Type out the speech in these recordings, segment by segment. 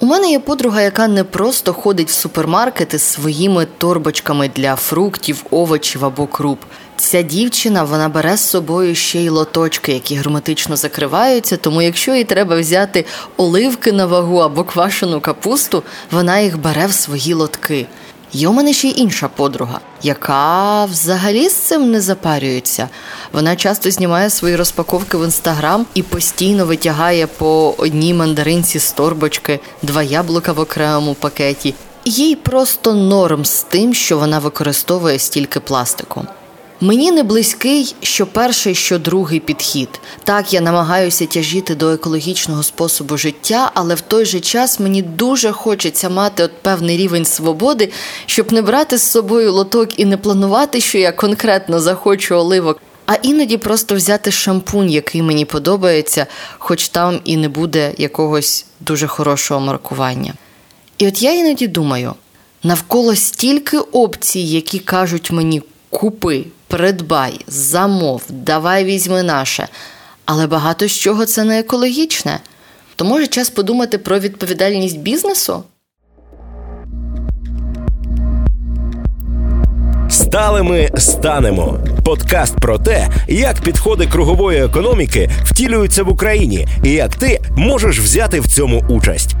У мене є подруга, яка не просто ходить в супермаркети своїми торбочками для фруктів, овочів або круп. Ця дівчина вона бере з собою ще й лоточки, які герметично закриваються. Тому, якщо їй треба взяти оливки на вагу або квашену капусту, вона їх бере в свої лотки. Є у мене ще й інша подруга, яка взагалі з цим не запарюється. Вона часто знімає свої розпаковки в інстаграм і постійно витягає по одній мандаринці з торбочки, два яблука в окремому пакеті. Їй просто норм з тим, що вона використовує стільки пластику. Мені не близький що перший, що другий підхід. Так, я намагаюся тяжіти до екологічного способу життя, але в той же час мені дуже хочеться мати от певний рівень свободи, щоб не брати з собою лоток і не планувати, що я конкретно захочу оливок. А іноді просто взяти шампунь, який мені подобається, хоч там і не буде якогось дуже хорошого маркування. І от я іноді думаю: навколо стільки опцій, які кажуть мені купи, придбай, замов, давай візьми наше. Але багато з чого це не екологічне. То може час подумати про відповідальність бізнесу? Сталими станемо. Подкаст про те, як підходи кругової економіки втілюються в Україні і як ти можеш взяти в цьому участь.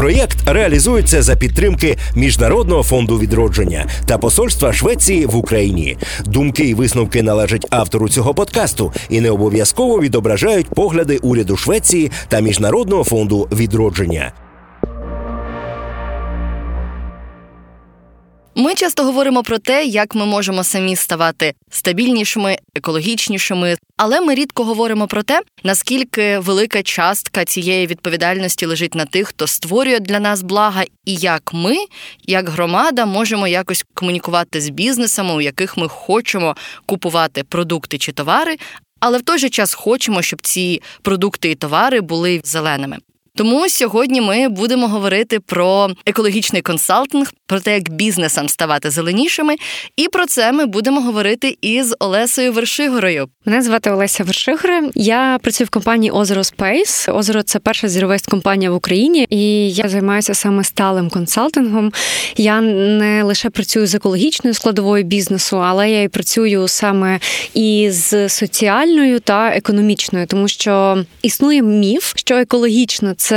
Проєкт реалізується за підтримки Міжнародного фонду відродження та посольства Швеції в Україні. Думки і висновки належать автору цього подкасту і не обов'язково відображають погляди уряду Швеції та Міжнародного фонду відродження. Ми часто говоримо про те, як ми можемо самі ставати стабільнішими, екологічнішими, але ми рідко говоримо про те, наскільки велика частка цієї відповідальності лежить на тих, хто створює для нас блага, і як ми, як громада, можемо якось комунікувати з бізнесами, у яких ми хочемо купувати продукти чи товари, але в той же час хочемо, щоб ці продукти і товари були зеленими. Тому сьогодні ми будемо говорити про екологічний консалтинг, про те, як бізнесам ставати зеленішими, і про це ми будемо говорити із Олесею Вершигорою. Мене звати Олеся Вершигора. Я працюю в компанії Озеро Спейс. Озеро це перша zero waste компанія в Україні, і я займаюся саме сталим консалтингом. Я не лише працюю з екологічною складовою бізнесу, але я і працюю саме із соціальною та економічною, тому що існує міф, що екологічно це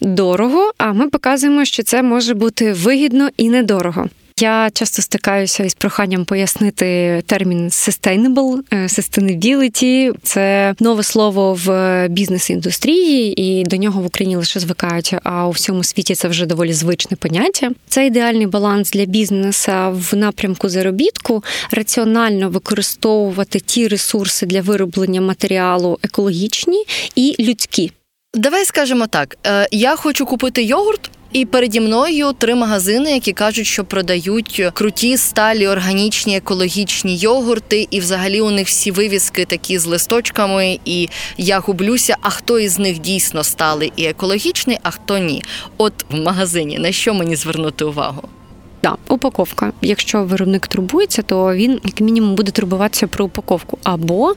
дорого, а ми показуємо, що це може бути вигідно і недорого. Я часто стикаюся із проханням пояснити термін sustainable, е, sustainability. Це нове слово в бізнес-індустрії, і до нього в Україні лише звикають. А у всьому світі це вже доволі звичне поняття. Це ідеальний баланс для бізнеса в напрямку заробітку, раціонально використовувати ті ресурси для вироблення матеріалу екологічні і людські. Давай скажемо так: е, я хочу купити йогурт. І переді мною три магазини, які кажуть, що продають круті сталі, органічні, екологічні йогурти, і взагалі у них всі вивіски такі з листочками. І я гублюся. А хто із них дійсно стали і екологічний, а хто ні? От в магазині на що мені звернути увагу? Да, упаковка. Якщо виробник турбується, то він як мінімум буде турбуватися про упаковку, або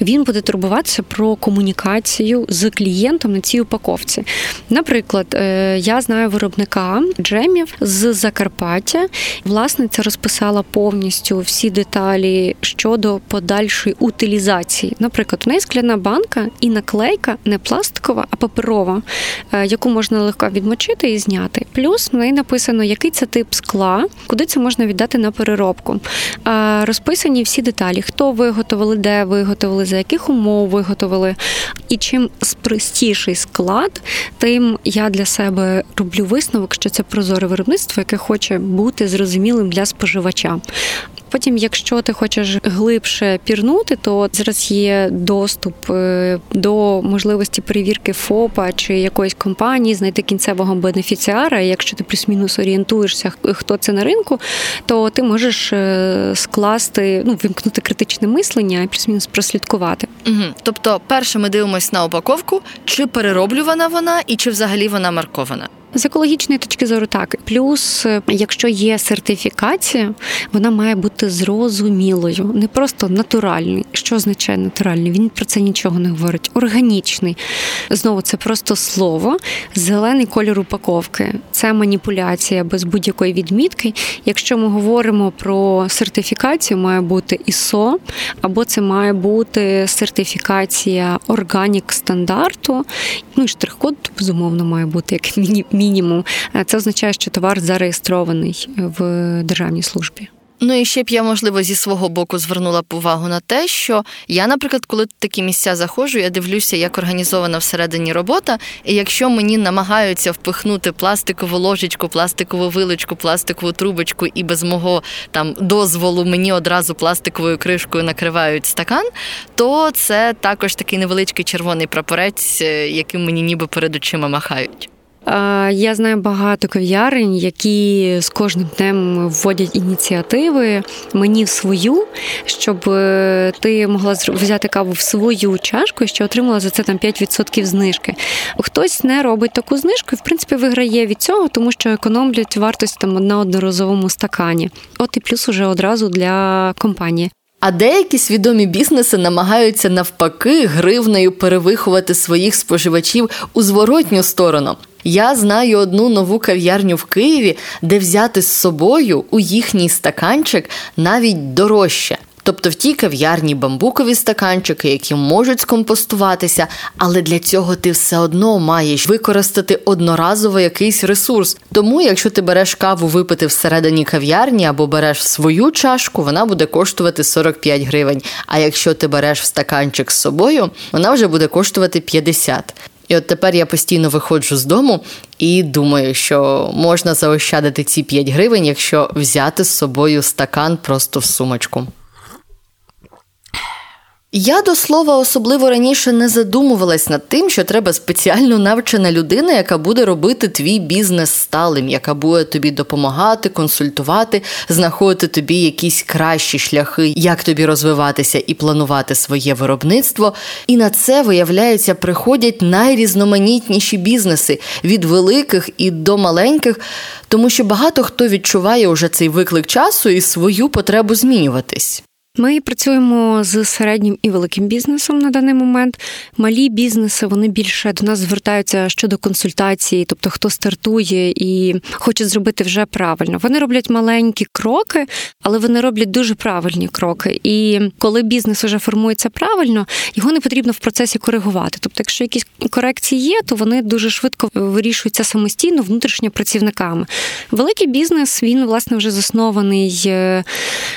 він буде турбуватися про комунікацію з клієнтом на цій упаковці. Наприклад, е, я знаю виробника джемів з Закарпаття. Власниця розписала повністю всі деталі щодо подальшої утилізації. Наприклад, у неї скляна банка і наклейка не пластикова, а паперова, е, яку можна легко відмочити і зняти. Плюс в неї написано, який це тип скла, куди це можна віддати на переробку. Розписані всі деталі, хто виготовили, де виготовили, за яких умов виготовили. І чим простіший склад, тим я для себе роблю висновок, що це прозоре виробництво, яке хоче бути зрозумілим для споживача. Потім, якщо ти хочеш глибше пірнути, то зараз є доступ е, до можливості перевірки ФОПа чи якоїсь компанії, знайти кінцевого бенефіціара. Якщо ти плюс-мінус орієнтуєшся, хто це на ринку, то ти можеш е, скласти, ну вимкнути критичне мислення і плюс-мінус прослідкувати. Угу. Тобто, перше ми дивимося на упаковку, чи перероблювана вона і чи взагалі вона маркована. З екологічної точки зору, так плюс, е, якщо є сертифікація, вона має бути зрозумілою, не просто натуральний. Що означає натуральний? Він про це нічого не говорить. Органічний. Знову це просто слово, зелений кольор упаковки. Це маніпуляція без будь-якої відмітки. Якщо ми говоримо про сертифікацію, має бути ISO, або це має бути сертифікація органік стандарту. Ну і штрих-код безумовно має бути як мінімум. Це означає, що товар зареєстрований в державній службі. Ну і ще б я, можливо, зі свого боку звернула б увагу на те, що я, наприклад, коли в такі місця заходжу, я дивлюся, як організована всередині робота. І якщо мені намагаються впихнути пластикову ложечку, пластикову вилочку, пластикову трубочку, і без мого там дозволу мені одразу пластиковою кришкою накривають стакан, то це також такий невеличкий червоний прапорець, е, яким мені ніби перед очима махають. Я знаю багато кав'ярень, які з кожним днем вводять ініціативи мені в свою, щоб е, ти могла взяти каву в свою чашку ще отримала за це там 5% знижки. Хтось не робить таку знижку і в принципі виграє від цього, тому що економлять вартість там на одноразовому стакані. От і плюс уже одразу для компанії. А деякі свідомі бізнеси намагаються навпаки гривнею перевиховати своїх споживачів у зворотню сторону. Я знаю одну нову кав'ярню в Києві, де взяти з собою у їхній стаканчик навіть дорожче. Тобто в тій кав'ярні бамбукові стаканчики, які можуть скомпостуватися, але для цього ти все одно маєш використати одноразово якийсь ресурс. Тому, якщо ти береш каву випити всередині кав'ярні або береш свою чашку, вона буде коштувати 45 гривень. А якщо ти береш в стаканчик з собою, вона вже буде коштувати 50. І от тепер я постійно виходжу з дому і думаю, що можна заощадити ці 5 гривень, якщо взяти з собою стакан просто в сумочку. Я до слова особливо раніше не задумувалась над тим, що треба спеціально навчена людина, яка буде робити твій бізнес сталим, яка буде тобі допомагати, консультувати, знаходити тобі якісь кращі шляхи, як тобі розвиватися і планувати своє виробництво. І на це виявляється, приходять найрізноманітніші бізнеси від великих і до маленьких, тому що багато хто відчуває уже цей виклик часу і свою потребу змінюватись. Ми працюємо з середнім і великим бізнесом на даний момент. Малі бізнеси вони більше до нас звертаються щодо консультації, тобто хто стартує і хоче зробити вже правильно. Вони роблять маленькі кроки, але вони роблять дуже правильні кроки. І коли бізнес вже формується правильно, його не потрібно в процесі коригувати. Тобто, якщо якісь корекції є, то вони дуже швидко вирішуються самостійно внутрішньо працівниками. Великий бізнес він власне вже заснований е,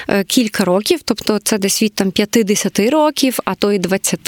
е, кілька років, тобто то це десь від там 50 років, а то і 20.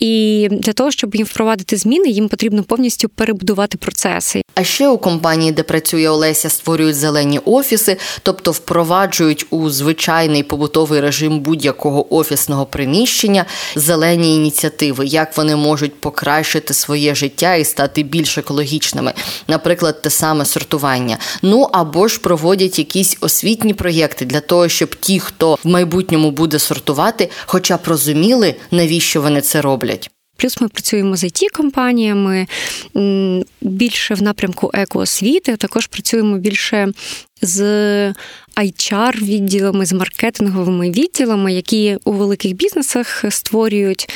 І для того, щоб їм впровадити зміни, їм потрібно повністю перебудувати процеси. А ще у компанії, де працює Олеся, створюють зелені офіси, тобто впроваджують у звичайний побутовий режим будь-якого офісного приміщення зелені ініціативи, як вони можуть покращити своє життя і стати більш екологічними, наприклад, те саме сортування. Ну або ж проводять якісь освітні проєкти для того, щоб ті, хто в майбутньому буде сортувати, хоча б розуміли, навіщо вони це роблять. Плюс ми працюємо з it компаніями більше в напрямку екоосвіти. Також працюємо більше з HR відділами, з маркетинговими відділами, які у великих бізнесах створюють.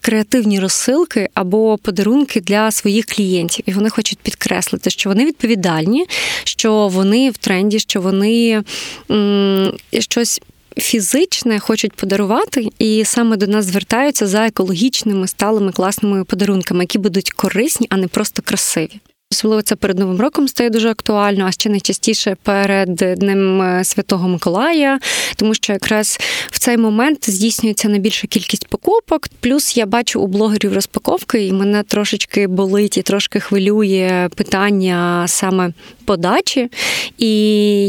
Креативні розсилки або подарунки для своїх клієнтів, і вони хочуть підкреслити, що вони відповідальні, що вони в тренді, що вони м, щось фізичне хочуть подарувати, і саме до нас звертаються за екологічними сталими класними подарунками, які будуть корисні, а не просто красиві. Особливо це перед новим роком стає дуже актуально, а ще найчастіше перед Днем е, Святого Миколая, тому що якраз в цей момент здійснюється найбільша кількість покупок. Плюс я бачу у блогерів розпаковки, і мене трошечки болить і трошки хвилює питання саме подачі. І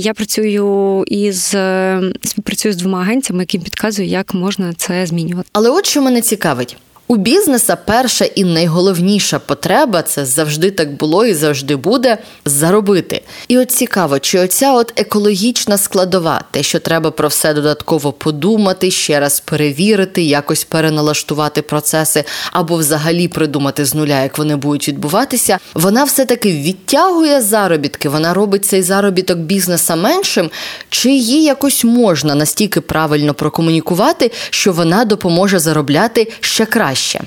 я працюю із співпрацюю з двома агенціями, які підказують, як можна це змінювати. Але от що мене цікавить. У бізнеса перша і найголовніша потреба це завжди так було і завжди буде заробити. І от цікаво, чи оця от екологічна складова, те, що треба про все додатково подумати, ще раз перевірити, якось переналаштувати процеси або взагалі придумати з нуля, як вони будуть відбуватися, вона все-таки відтягує заробітки, вона робить цей заробіток бізнеса меншим, чи її якось можна настільки правильно прокомунікувати, що вона допоможе заробляти ще краще краще.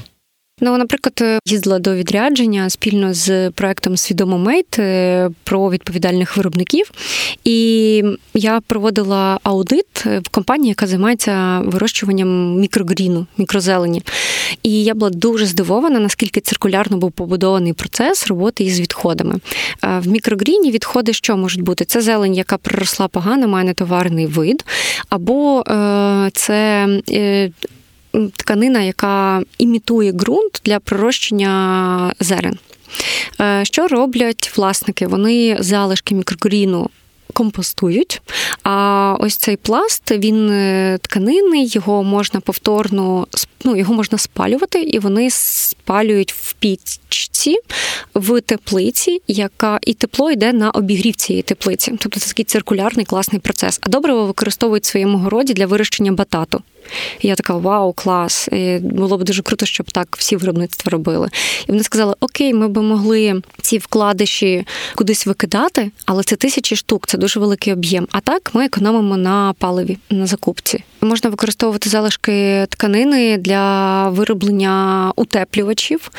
Ну, наприклад, їздила до відрядження спільно з проектом Свідомо Мейт е, про відповідальних виробників, і я проводила аудит в компанії, яка займається вирощуванням мікрогріну, мікрозелені. І я була дуже здивована, наскільки циркулярно був побудований процес роботи із відходами. Е, в мікрогріні відходи що можуть бути? Це зелень, яка проросла погано, має нетоварний вид, або е, це тканина, яка імітує ґрунт для пророщення зерен. Е, що роблять власники? Вони залишки мікрогріну компостують. А ось цей пласт, він е, тканинний, його можна повторно ну, його можна спалювати, і вони спалюють в пічці в теплиці, яка і тепло йде на обігрів цієї теплиці. Тобто це такий циркулярний класний процес. А добриво використовують в своєму городі для вирощення батату. І я така, вау, клас! І Було б дуже круто, щоб так всі виробництва робили. І вони сказали: Окей, ми би могли ці вкладиші кудись викидати, але це тисячі штук, це дуже великий об'єм. А так ми економимо на паливі, на закупці. Можна використовувати залишки тканини для вироблення утеплювачів.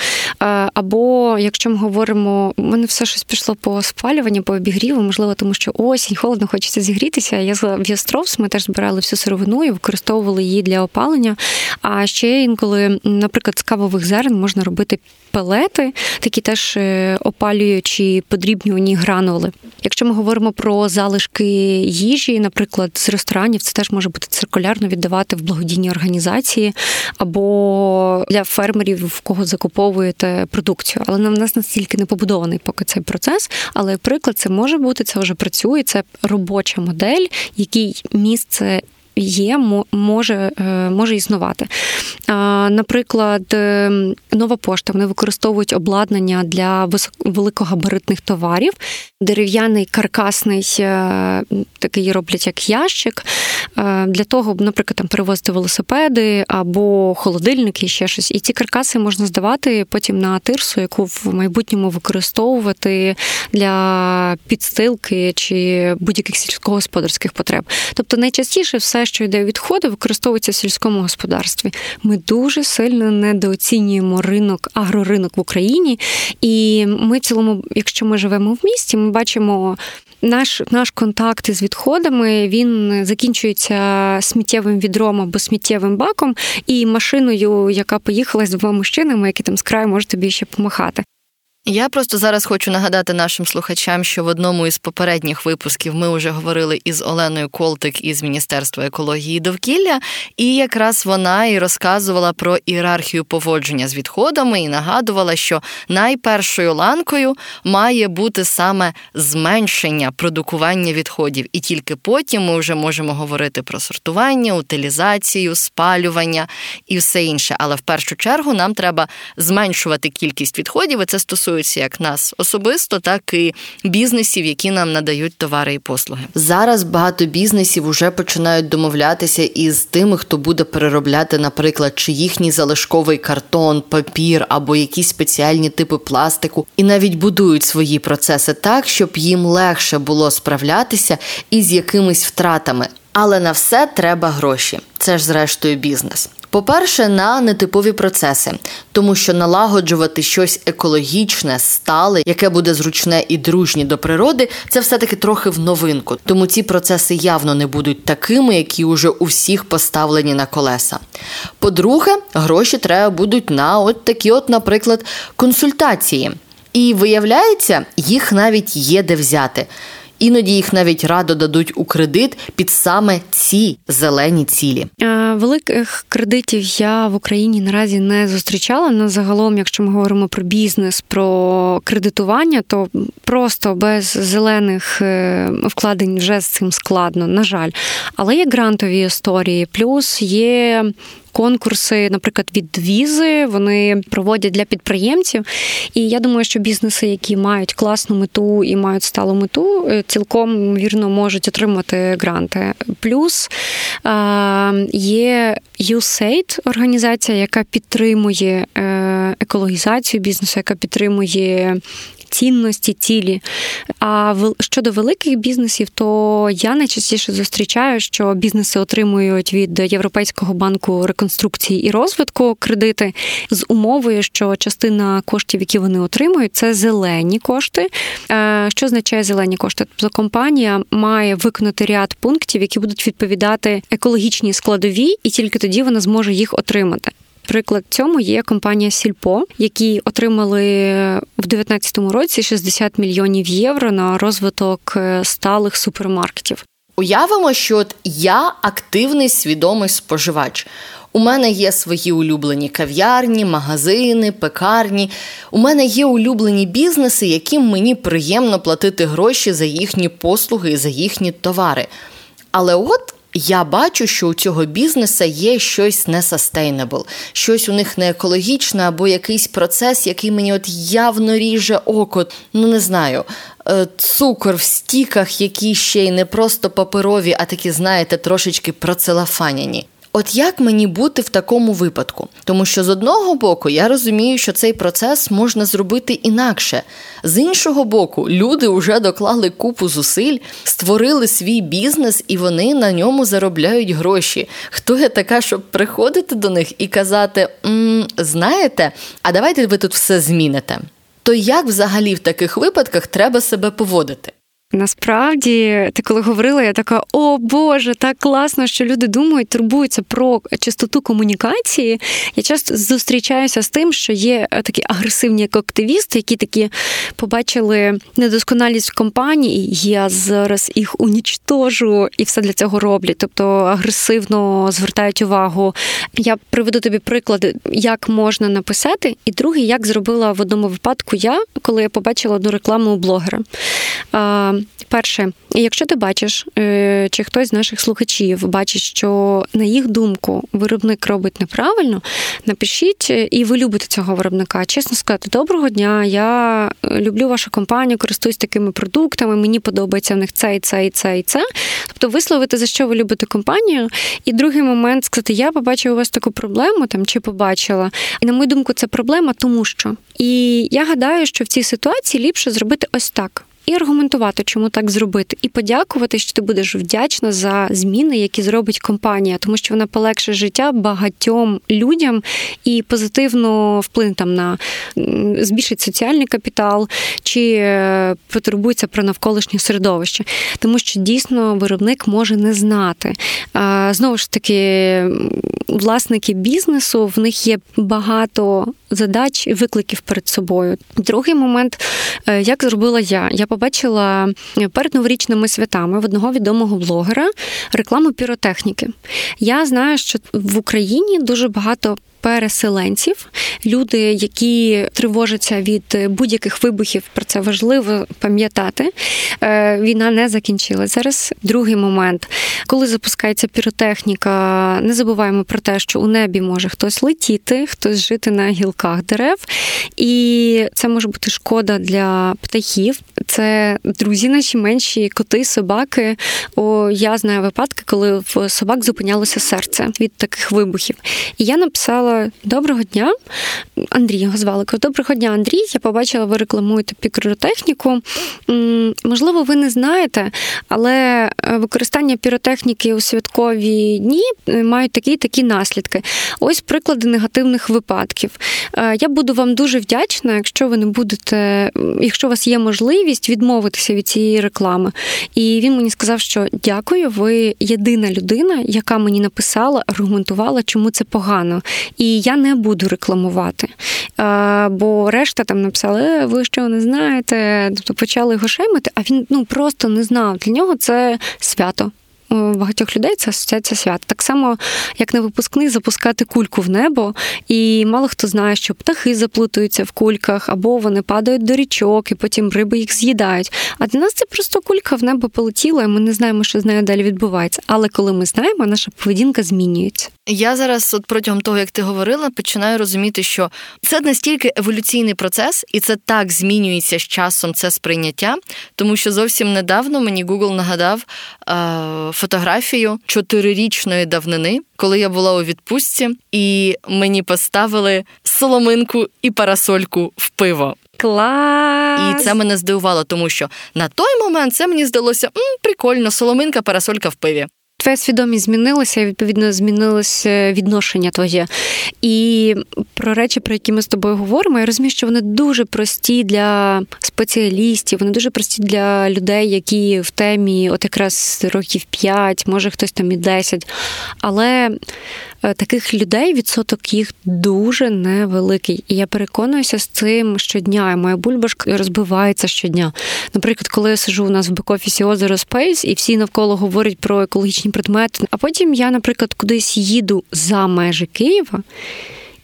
Е, або якщо ми говоримо, у мене все щось пішло по спалюванню, по обігріву, можливо, тому що осінь, холодно, хочеться зігрітися. Я в Ястровс, ми теж збирали всю сировину і використовували її для опалення. А ще інколи, наприклад, з кавових зерен можна робити пелети, такі теж е, опалюючі подрібнювані гранули. Якщо ми говоримо про залишки їжі, наприклад, з ресторанів, це теж може бути циркулярно віддавати в благодійні організації або для фермерів, в кого закуповуєте продукцію. Але в нас настільки не побудований поки цей процес. Але, приклад, це може бути, це вже працює. Це робоча модель, який місце є, може е, може існувати. Наприклад, е, нова пошта вони використовують обладнання для великогабаритних товарів, дерев'яний каркасний е, такий роблять як ящик. Для того, наприклад, там перевозити велосипеди або холодильники, ще щось. І ці каркаси можна здавати потім на тирсу, яку в майбутньому використовувати для підстилки чи будь-яких сільськогосподарських потреб. Тобто найчастіше все що йде відходи, використовується в сільському господарстві. Ми дуже сильно недооцінюємо ринок, агроринок в Україні. І ми в цілому, якщо ми живемо в місті, ми бачимо. Наш наш контакт із відходами він закінчується сміттєвим відром або сміттєвим баком і машиною, яка поїхала з двома мужчинами, які там з краю можуть тобі ще помахати. Я просто зараз хочу нагадати нашим слухачам, що в одному із попередніх випусків ми вже говорили із Оленою Колтик із Міністерства екології і довкілля, і якраз вона і розказувала про ієрархію поводження з відходами і нагадувала, що найпершою ланкою має бути саме зменшення продукування відходів, і тільки потім ми вже можемо говорити про сортування, утилізацію, спалювання і все інше. Але в першу чергу нам треба зменшувати кількість відходів. і Це стосується стосуються як нас особисто, так і бізнесів, які нам надають товари і послуги. Зараз багато бізнесів вже починають домовлятися із тими, хто буде переробляти, наприклад, чи їхній залишковий картон, папір або якісь спеціальні типи пластику, і навіть будують свої процеси так, щоб їм легше було справлятися із якимись втратами. Але на все треба гроші. Це ж зрештою бізнес. По-перше, на нетипові процеси, тому що налагоджувати щось екологічне, стале, яке буде зручне і дружнє до природи, це все-таки трохи в новинку. Тому ці процеси явно не будуть такими, які уже у всіх поставлені на колеса. По-друге, гроші треба будуть на от такі, от, наприклад, консультації. І виявляється, їх навіть є де взяти. Іноді їх навіть радо дадуть у кредит під саме ці зелені цілі. Великих кредитів я в Україні наразі не зустрічала. На загалом, якщо ми говоримо про бізнес, про кредитування, то просто без зелених е, вкладень вже з цим складно, на жаль. Але є грантові історії, плюс є конкурси, наприклад, від візи, вони проводять для підприємців. І я думаю, що бізнеси, які мають класну мету і мають сталу мету, е, цілком вірно можуть отримати гранти. Плюс є USAID, організація, яка підтримує е, екологізацію бізнесу, яка підтримує цінності, цілі. А щодо великих бізнесів, то я найчастіше зустрічаю, що бізнеси отримують від Європейського банку реконструкції і розвитку кредити з умовою, що частина коштів, які вони отримують, це зелені кошти. Е, що означає зелені кошти? Тобто компанія має виконати ряд пунктів, які будуть відповідати екологічній складовій, і тільки тоді вона зможе їх отримати. Приклад цьому є компанія Сільпо, які отримали в 2019 році 60 мільйонів євро на розвиток е, сталих супермаркетів. Уявимо, що от я активний свідомий споживач. У мене є свої улюблені кав'ярні, магазини, пекарні. У мене є улюблені бізнеси, яким мені приємно платити гроші за їхні послуги і за їхні товари. Але от я бачу, що у цього бізнеса є щось не sustainable, щось у них не екологічне, або якийсь процес, який мені от явно ріже око. Ну не знаю, е, цукор в стіках, які ще й не просто паперові, а такі, знаєте, трошечки процелафаняні. От як мені бути в такому випадку? Тому що з одного боку я розумію, що цей процес можна зробити інакше. З іншого боку, люди вже доклали купу зусиль, створили свій бізнес і вони на ньому заробляють гроші. Хто я така, щоб приходити до них і казати: М, знаєте, а давайте ви тут все зміните? То як взагалі в таких випадках треба себе поводити? Насправді, ти коли говорила, я така: о Боже, так класно, що люди думають, турбуються про чистоту комунікації. Я часто зустрічаюся з тим, що є е, такі агресивні активісти, які такі побачили недосконалість в компанії, я зараз їх унічтожу і все для цього роблять. Тобто агресивно звертають увагу. Я приведу тобі приклади, як можна написати, і другий, як зробила в одному випадку я, коли я побачила одну рекламу у блогера. Перше, якщо ти бачиш, е, чи хтось з наших слухачів бачить, що на їх думку виробник робить неправильно, напишіть, е, і ви любите цього виробника. Чесно сказати, доброго дня, я е, люблю вашу компанію, користуюсь такими продуктами, мені подобається в них це і це, і це, і це. Тобто висловити, за що ви любите компанію. І другий момент сказати, я побачила у вас таку проблему там чи побачила. І на мою думку, це проблема, тому що. І я гадаю, що в цій ситуації ліпше зробити ось так і аргументувати, чому так зробити, і подякувати, що ти будеш вдячна за зміни, які зробить компанія, тому що вона полегшить життя багатьом людям і позитивно вплине там на збільшить соціальний капітал чи е, потурбується про навколишнє середовище, тому що дійсно виробник може не знати. Знову ж таки, власники бізнесу в них є багато задач і викликів перед собою. Другий момент, е, як зробила я, я побачила перед новорічними святами в одного відомого блогера рекламу піротехніки. Я знаю, що в Україні дуже багато переселенців, люди, які тривожаться від будь-яких вибухів, про це важливо пам'ятати. Е, війна не закінчилась. Зараз другий момент, коли запускається піротехніка, не забуваємо про те, що у небі може хтось летіти, хтось жити на гілках дерев, і це може бути шкода для птахів. Це друзі, наші менші коти, собаки. О, Я знаю випадки, коли в собак зупинялося серце від таких вибухів. І я написала сказала: Доброго дня, Андрій його звали. Доброго дня, Андрій. Я побачила, ви рекламуєте піротехніку. Можливо, ви не знаєте, але е, використання піротехніки у святкові дні е, мають такі такі наслідки. Ось приклади негативних випадків. Е, я буду вам дуже вдячна, якщо ви не будете, якщо у вас є можливість відмовитися від цієї реклами. І він мені сказав, що дякую, ви єдина людина, яка мені написала, аргументувала, чому це погано і я не буду рекламувати. Бо решта там написали, «Е, ви що не знаєте, тобто почали його шеймити, а він ну просто не знав. Для нього це свято. Багатьох людей це асоціація свят. Так само, як на випускний, запускати кульку в небо, і мало хто знає, що птахи заплутуються в кульках, або вони падають до річок, і потім риби їх з'їдають. А для нас це просто кулька в небо полетіла, і ми не знаємо, що з нею далі відбувається. Але коли ми знаємо, наша поведінка змінюється. Я зараз, от протягом того, як ти говорила, починаю розуміти, що це настільки еволюційний процес, і це так змінюється з часом це сприйняття, тому що зовсім недавно мені Google нагадав е, фотографію чотирирічної давнини, коли я була у відпустці, і мені поставили соломинку і парасольку в пиво. Клас! І це мене здивувало, тому що на той момент це мені здалося м, прикольно, соломинка, парасолька в пиві. Твоя свідомість змінилася, і відповідно змінилося відношення твоє. І про речі, про які ми з тобою говоримо, я розумію, що вони дуже прості для спеціалістів, вони дуже прості для людей, які в темі от якраз років 5, може хтось там і 10. Але таких людей відсоток їх дуже невеликий. І я переконуюся з цим щодня. Моя бульбашка розбивається щодня. Наприклад, коли я сижу у нас в бек-офісі Ozero Space, і всі навколо говорять про екологічні предмети. А потім я, наприклад, кудись їду за межі Києва,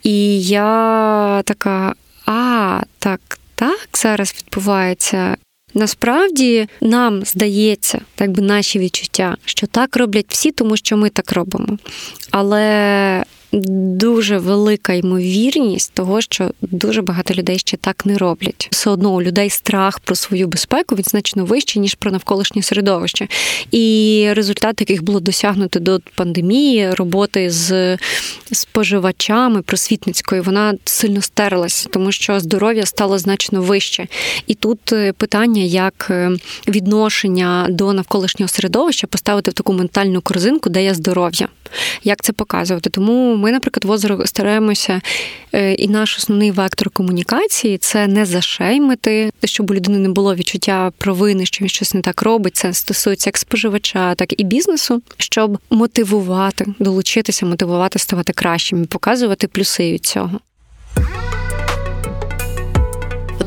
і я така, а, так. Так зараз відбувається, Насправді нам здається, так би наші відчуття, що так роблять всі, тому що ми так робимо. Але дуже велика ймовірність того, що дуже багато людей ще так не роблять. Все одно у людей страх про свою безпеку він значно вищий, ніж про навколишнє середовище. І результат, яких було досягнуто до пандемії, роботи з споживачами просвітницькою, вона сильно стерлася, тому що здоров'я стало значно вище. І тут е, питання, як е, відношення до навколишнього середовища поставити в таку ментальну корзинку, де є здоров'я. Як це показувати? Тому ми, наприклад, в озеро стараємося, е, і наш основний вектор комунікації це не зашеймити, щоб у людини не було відчуття провини, що він щось не так робить. Це стосується як споживача, так і бізнесу, щоб мотивувати, долучитися, мотивувати, ставати кращим показувати плюси від цього.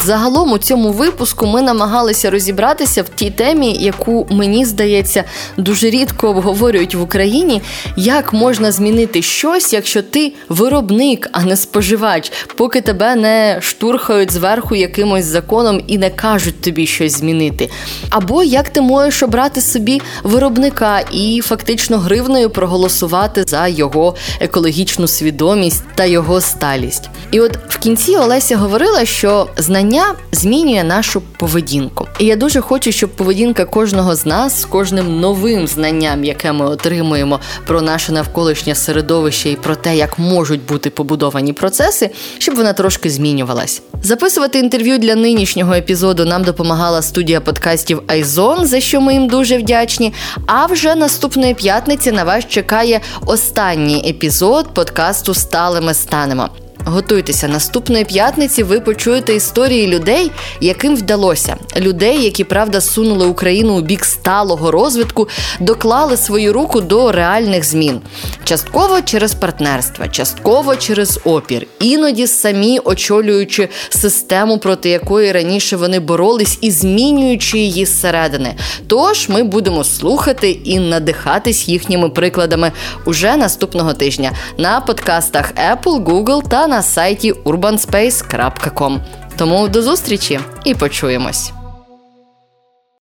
Загалом у цьому випуску ми намагалися розібратися в тій темі, яку мені здається дуже рідко обговорюють в Україні, як можна змінити щось, якщо ти виробник, а не споживач, поки тебе не штурхають зверху якимось законом і не кажуть тобі щось змінити. Або як ти можеш обрати собі виробника і фактично гривною проголосувати за його екологічну свідомість та його сталість. І от в кінці Олеся говорила, що знання знання змінює нашу поведінку. І я дуже хочу, щоб поведінка кожного з нас з кожним новим знанням, яке ми отримуємо про наше навколишнє середовище і про те, як можуть бути побудовані процеси, щоб вона трошки змінювалась. Записувати інтерв'ю для нинішнього епізоду нам допомагала студія подкастів Айзон, за що ми їм дуже вдячні. А вже наступної п'ятниці на вас чекає останній епізод подкасту Стали ми станемо. Готуйтеся наступної п'ятниці. Ви почуєте історії людей, яким вдалося. Людей, які правда сунули Україну у бік сталого розвитку, доклали свою руку до реальних змін. Частково через партнерство, частково через опір, іноді самі очолюючи систему, проти якої раніше вони боролись, і змінюючи її зсередини. Тож ми будемо слухати і надихатись їхніми прикладами уже наступного тижня на подкастах Apple, Google та на сайті urbanspace.com. Тому до зустрічі і почуємось.